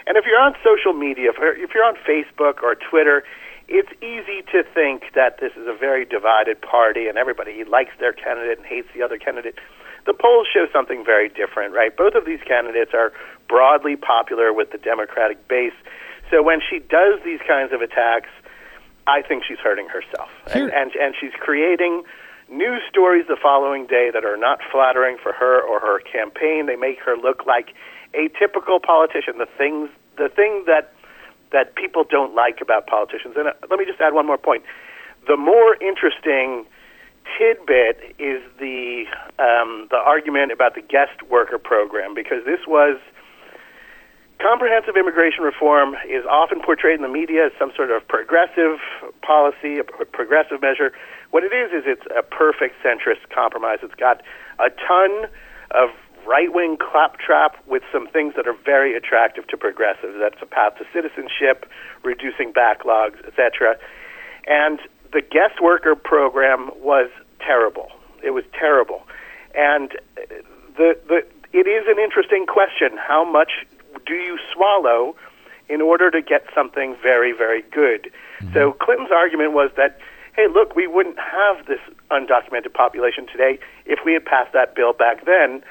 And if you're on social media, if, if you're on Facebook or Twitter, it's easy to think that this is a very divided party and everybody likes their candidate and hates the other candidate. The polls show something very different, right? Both of these candidates are broadly popular with the Democratic base. So when she does these kinds of attacks, I think she's hurting herself, and, and and she's creating news stories the following day that are not flattering for her or her campaign. They make her look like a typical politician. The things, the thing that that people don't like about politicians. And uh, let me just add one more point. The more interesting tidbit is the um, the argument about the guest worker program because this was Comprehensive immigration reform is often portrayed in the media as some sort of progressive policy, a progressive measure. What it is, is it's a perfect centrist compromise. It's got a ton of right wing claptrap with some things that are very attractive to progressives. That's a path to citizenship, reducing backlogs, etc. And the guest worker program was terrible. It was terrible. And the, the, it is an interesting question how much do you swallow in order to get something very, very good. Mm-hmm. So Clinton's argument was that, hey, look, we wouldn't have this undocumented population today if we had passed that bill back then.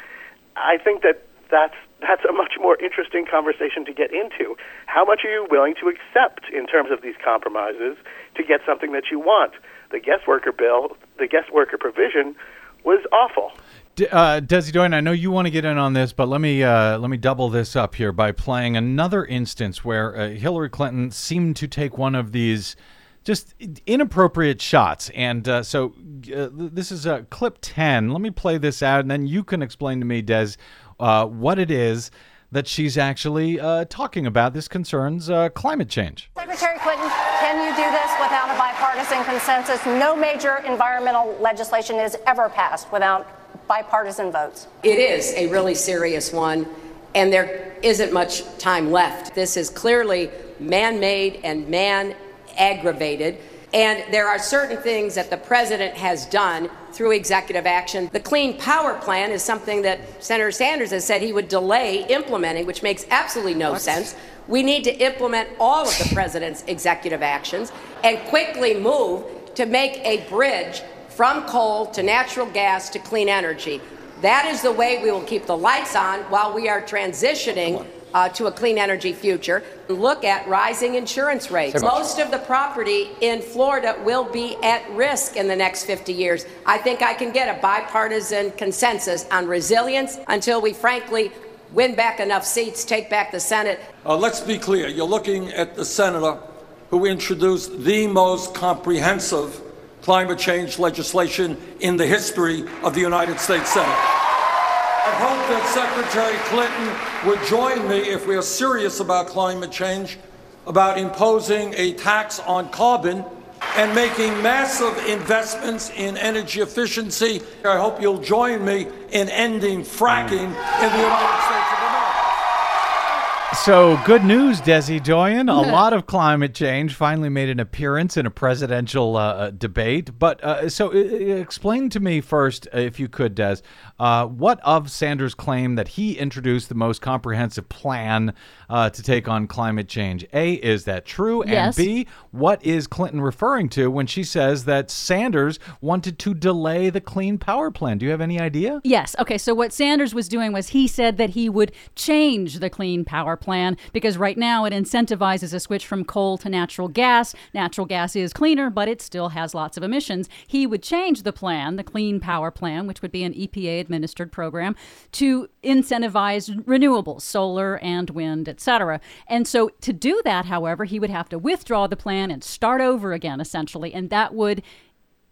I think that that's that's a much more interesting conversation to get into. How much are you willing to accept in terms of these compromises to get something that you want? The guest worker bill, the guest worker provision, was awful. D- uh, Desi Doyen, I know you want to get in on this, but let me uh, let me double this up here by playing another instance where uh, Hillary Clinton seemed to take one of these just inappropriate shots. And uh, so uh, this is uh, clip ten. Let me play this out, and then you can explain to me, Des, uh, what it is that she's actually uh, talking about. This concerns uh, climate change. Secretary Clinton, can you do this without a bipartisan consensus? No major environmental legislation is ever passed without bipartisan votes. It is a really serious one, and there isn't much time left. This is clearly man made and man aggravated. And there are certain things that the president has done through executive action. The Clean Power Plan is something that Senator Sanders has said he would delay implementing, which makes absolutely no sense. We need to implement all of the president's executive actions and quickly move to make a bridge from coal to natural gas to clean energy. That is the way we will keep the lights on while we are transitioning uh, to a clean energy future. Look at rising insurance rates. Most of the property in Florida will be at risk in the next 50 years. I think I can get a bipartisan consensus on resilience until we, frankly, win back enough seats, take back the Senate. Uh, let's be clear. You're looking at the senator who introduced the most comprehensive climate change legislation in the history of the United States Senate. I hope that Secretary Clinton would join me if we are serious about climate change, about imposing a tax on carbon and making massive investments in energy efficiency. I hope you'll join me in ending fracking in the United States. So, good news, Desi Doyen. A lot of climate change finally made an appearance in a presidential uh, uh, debate. But uh, so, uh, explain to me first, if you could, Des, uh, what of Sanders' claim that he introduced the most comprehensive plan uh, to take on climate change? A, is that true? Yes. And B, what is Clinton referring to when she says that Sanders wanted to delay the Clean Power Plan? Do you have any idea? Yes. Okay. So what Sanders was doing was he said that he would change the Clean Power Plan because right now it incentivizes a switch from coal to natural gas. Natural gas is cleaner, but it still has lots of emissions. He would change the plan, the Clean Power Plan, which would be an EPA administered program, to incentivize renewables, solar and wind, etc. And so to do that, however, he would have to withdraw the plan and start over again, essentially, and that would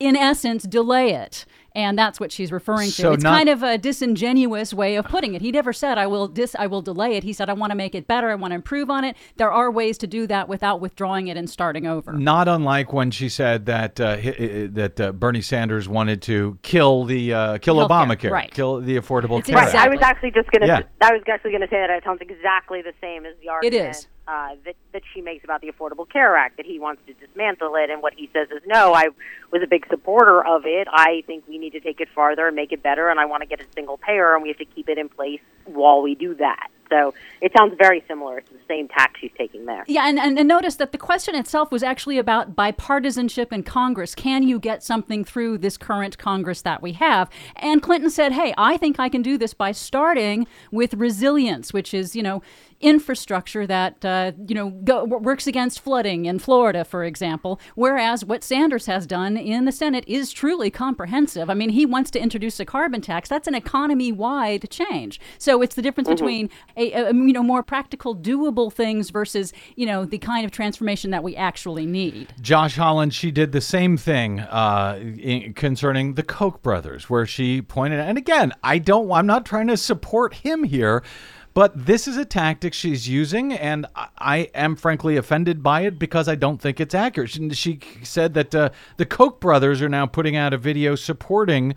in essence, delay it. And that's what she's referring to. So it's not- kind of a disingenuous way of putting it. He never said, I will dis I will delay it. He said, I want to make it better, I want to improve on it. There are ways to do that without withdrawing it and starting over. Not unlike when she said that uh, hi- hi- that uh, Bernie Sanders wanted to kill the uh, kill Healthcare, Obamacare, right. kill the Affordable It's Care Right. Act. I was actually just going to. Yeah. I was actually going to say that it sounds exactly the same as the argument is. Uh, that that she makes about the Affordable Care Act. That he wants to dismantle it, and what he says is no. I was a big supporter of it. I think we need to take it farther and make it better, and I want to get a single payer, and we have to keep it in place while we do that. So it sounds very similar. It's the same tack she's taking there. Yeah, and, and, and notice that the question itself was actually about bipartisanship in Congress. Can you get something through this current Congress that we have? And Clinton said, hey, I think I can do this by starting with resilience, which is, you know, infrastructure that, uh, you know, go, works against flooding in Florida, for example. Whereas what Sanders has done in the Senate is truly comprehensive. I mean, he wants to introduce a carbon tax. That's an economy wide change. So it's the difference between a, a, you know, more practical, doable things versus, you know, the kind of transformation that we actually need. Josh Holland, she did the same thing uh, in, concerning the Koch brothers, where she pointed, and again, I don't, I'm not trying to support him here, but this is a tactic she's using, and I, am frankly offended by it because I don't think it's accurate. She, she said that uh, the Koch brothers are now putting out a video supporting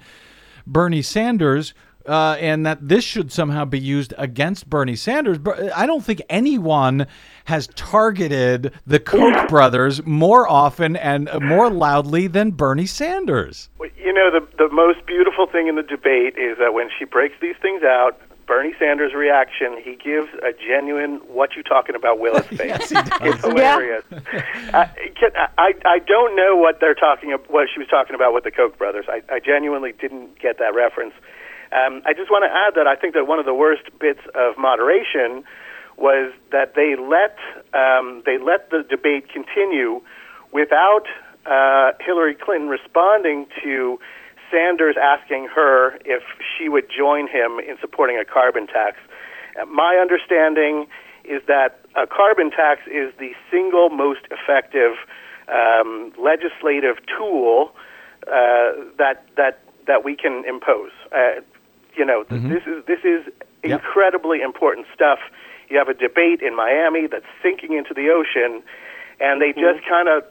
Bernie Sanders. Uh, and that this should somehow be used against Bernie Sanders. But I don't think anyone has targeted the Koch brothers more often and more loudly than Bernie Sanders. You know, the the most beautiful thing in the debate is that when she breaks these things out, Bernie Sanders' reaction, he gives a genuine "What you talking about, Willis?" face. Yes, he. It's hilarious. I, can, I I don't know what they're talking ab- what she was talking about with the Koch brothers. I, I genuinely didn't get that reference. Um, I just want to add that I think that one of the worst bits of moderation was that they let um, they let the debate continue without uh, Hillary Clinton responding to Sanders asking her if she would join him in supporting a carbon tax. Uh, my understanding is that a carbon tax is the single most effective um, legislative tool uh, that that that we can impose. Uh, you know, th- this is this is Yep. incredibly important stuff. You have a debate in Miami that's sinking into the ocean, and they just kind of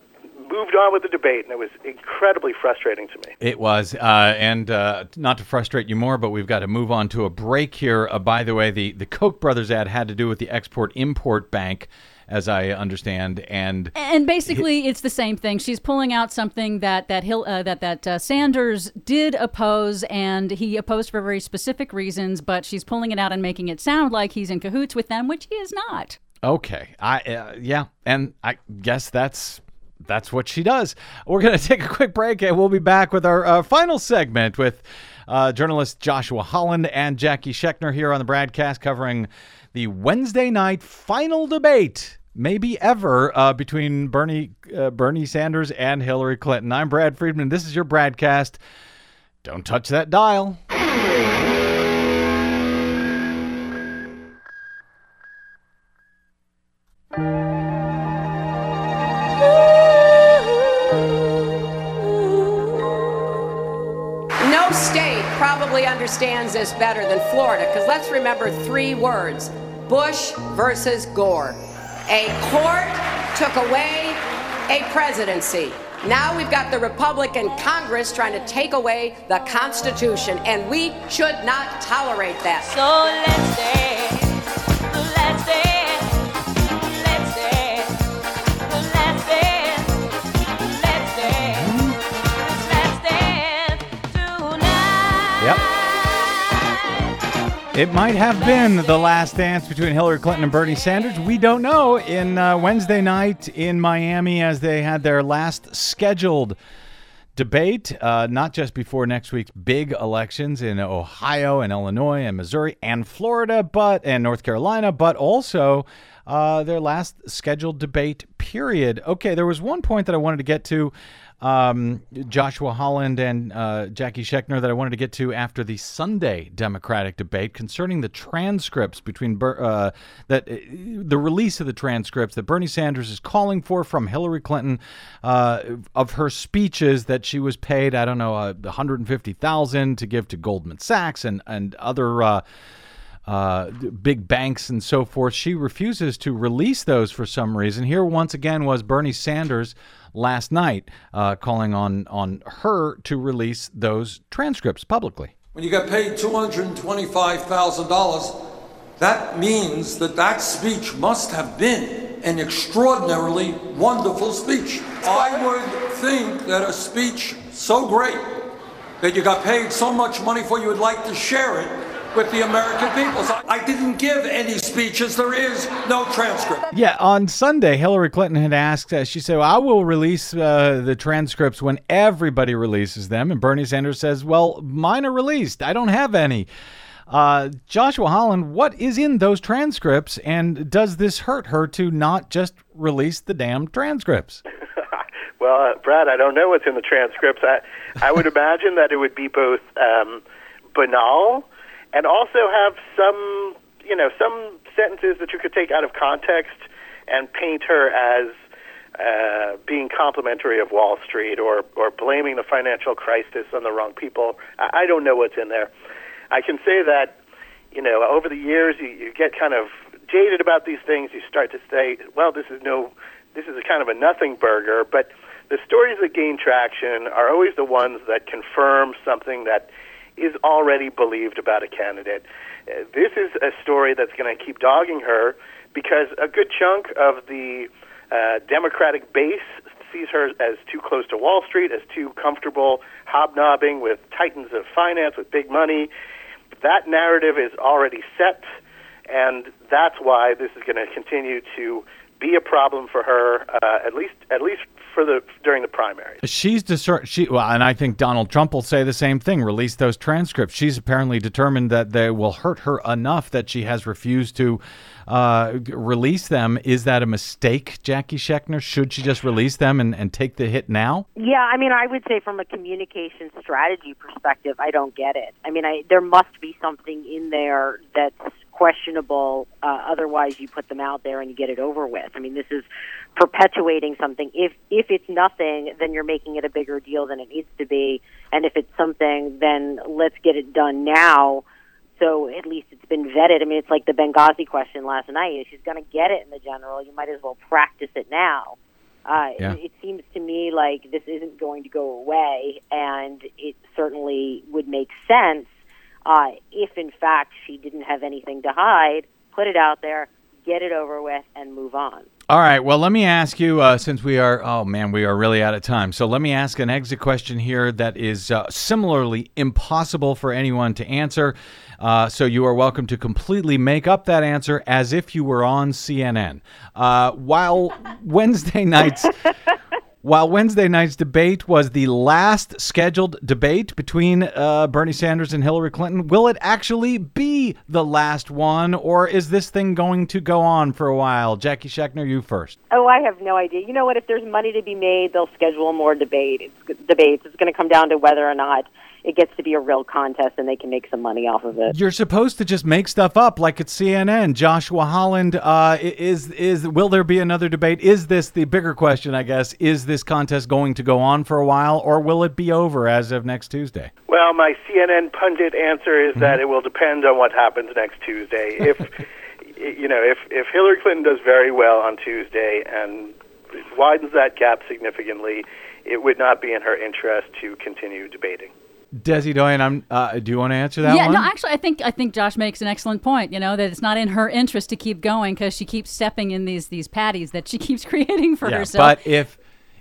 moved on with the debate, and it was incredibly frustrating to me. It was, uh, and uh, not to frustrate you more, but we've got to move on to a break here. Uh, by the way, the the Koch brothers ad had to do with the Export Import Bank, as I understand, and And basically, it's the same thing. She's pulling out something that that Hill uh, that that uh, Sanders did oppose, and he opposed for very specific reasons. But she's pulling it out and making it sound like he's in cahoots with them, which he is not. Okay. I uh, yeah, and I guess that's that's what she does. We're going to take a quick break and we'll be back with our uh, final segment with uh, journalist Joshua Holland and Jackie Schechner here on the BradCast covering the Wednesday night final debate, maybe ever, uh, between Bernie uh, Bernie Sanders and Hillary Clinton. I'm Brad Friedman. This is your BradCast. Don't touch that dial. No state probably understands this better than Florida, because let's remember three words Bush versus Gore. A court took away a presidency. Now we've got the Republican Congress trying to take away the Constitution, and we should not tolerate that. So let's dance, let's It might have been the last dance between Hillary Clinton and Bernie Sanders. We don't know. In uh, Wednesday night in Miami, as they had their last scheduled debate, uh, not just before next week's big elections in Ohio and Illinois and Missouri and Florida, but and North Carolina, but also uh, their last scheduled debate. Period. Okay, there was one point that I wanted to get to. Um, Joshua Holland and uh, Jackie Schechner that I wanted to get to after the Sunday Democratic debate concerning the transcripts between Ber- uh, that uh, the release of the transcripts that Bernie Sanders is calling for from Hillary Clinton uh, of her speeches that she was paid I don't know uh, 150,000 to give to Goldman Sachs and and other. Uh, big banks and so forth. She refuses to release those for some reason. Here, once again, was Bernie Sanders last night uh, calling on on her to release those transcripts publicly. When you get paid $225,000, that means that that speech must have been an extraordinarily wonderful speech. I would think that a speech so great that you got paid so much money for, you would like to share it with the American people. So I didn't give any speeches. There is no transcript. Yeah, on Sunday, Hillary Clinton had asked, uh, she said, well, I will release uh, the transcripts when everybody releases them. And Bernie Sanders says, well, mine are released. I don't have any. Uh, Joshua Holland, what is in those transcripts? And does this hurt her to not just release the damn transcripts? Well, uh, Brad, I don't know what's in the transcripts. I, I would imagine that it would be both um, banal and also have some, you know, some sentences that you could take out of context and paint her as uh, being complimentary of Wall Street or or blaming the financial crisis on the wrong people. I, I don't know what's in there. I can say that, you know, over the years you, you get kind of jaded about these things. You start to say, well, this is no, this is a kind of a nothing burger, but the stories that gain traction are always the ones that confirm something that is already believed about a candidate. Uh, this is a story that's going to keep dogging her because a good chunk of the uh, Democratic base sees her as too close to Wall Street, as too comfortable hobnobbing with titans of finance with big money. that narrative is already set, and that's why this is going to continue to be a problem for her, uh, at least at least for the during the primaries. She's discern she well, and I think Donald Trump will say the same thing. Release those transcripts. She's apparently determined that they will hurt her enough that she has refused to uh, release them. Is that a mistake, Jackie Schechner? Should she just release them and, and take the hit now? Yeah, I mean, I would say from a communication strategy perspective, I don't get it. I mean, I, there must be something in there that's questionable. Uh, otherwise, you put them out there and you get it over with. I mean, this is perpetuating something. If if it's nothing, then you're making it a bigger deal than it needs to be. And if it's something, then let's get it done now. So at least it's been vetted. I mean, it's like the Benghazi question last night. If she's going to get it in the general, you might as well practice it now. Uh, Yeah. it, it seems to me like this isn't going to go away, and it certainly would make sense uh, if, in fact, she didn't have anything to hide. Put it out there, get it over with, and move on. All right. Well, let me ask you, uh, since we are, oh man, we are really out of time. So let me ask an exit question here that is uh, similarly impossible for anyone to answer. Uh, so you are welcome to completely make up that answer as if you were on CNN. Uh, while Wednesday nights. While Wednesday night's debate was the last scheduled debate between uh, Bernie Sanders and Hillary Clinton, will it actually be the last one, or is this thing going to go on for a while? Jackie Schechner, you first. Oh, I have no idea. You know what? If there's money to be made, they'll schedule more debate. It's debates. It's going to come down to whether or not it gets to be a real contest and they can make some money off of it. You're supposed to just make stuff up like it's CNN. Joshua Holland, uh, is is will there be another debate? Is this the bigger question? I guess is this contest going to go on for a while, or will it be over as of next Tuesday? Well, my CNN pundit answer is that it will depend on what happens next Tuesday. If you know, if if Hillary Clinton does very well on Tuesday and widens that gap significantly, it would not be in her interest to continue debating. Desi Doyen, I'm. Uh, do you want to answer that yeah, one? no, actually, I think I think Josh makes an excellent point. You know that it's not in her interest to keep going because she keeps stepping in these these patties that she keeps creating for yeah, herself. But if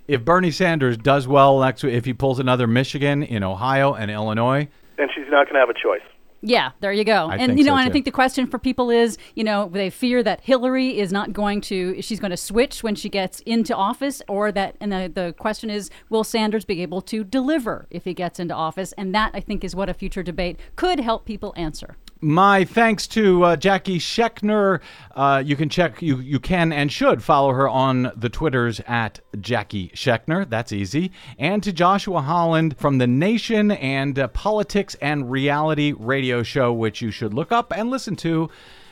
if Bernie Sanders does well next, if he pulls another Michigan in Ohio and Illinois, Then she's not going to have a choice. Yeah, there you go. I and you know, so, and I think the question for people is, you know, they fear that Hillary is not going to she's going to switch when she gets into office or that and the, the question is will Sanders be able to deliver if he gets into office? And that I think is what a future debate could help people answer. My thanks to uh, Jackie Schechner. Uh, you can check, you, you can and should follow her on the Twitters at Jackie Schechner. That's easy. And to Joshua Holland from The Nation and uh, Politics and Reality radio show, which you should look up and listen to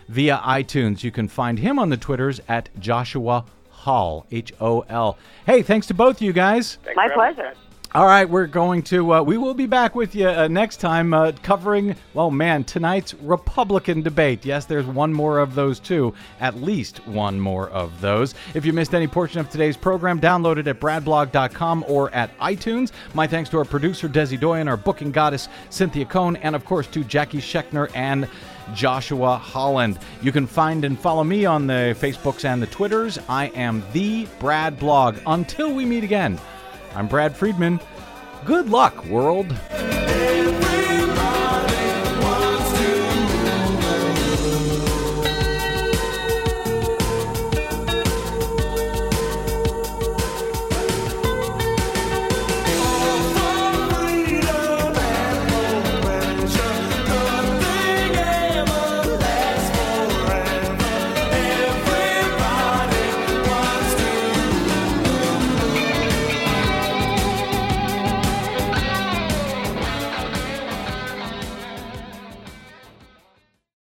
via iTunes. You can find him on the Twitters at Joshua Hall, H O L. Hey, thanks to both you guys. My pleasure. All right, we're going to. Uh, we will be back with you uh, next time, uh, covering. Well, man, tonight's Republican debate. Yes, there's one more of those too. At least one more of those. If you missed any portion of today's program, download it at bradblog.com or at iTunes. My thanks to our producer Desi Doyen, our booking goddess Cynthia Cohn, and of course to Jackie Schechner and. Joshua Holland. You can find and follow me on the Facebooks and the Twitters. I am the Brad Blog. Until we meet again, I'm Brad Friedman. Good luck, world.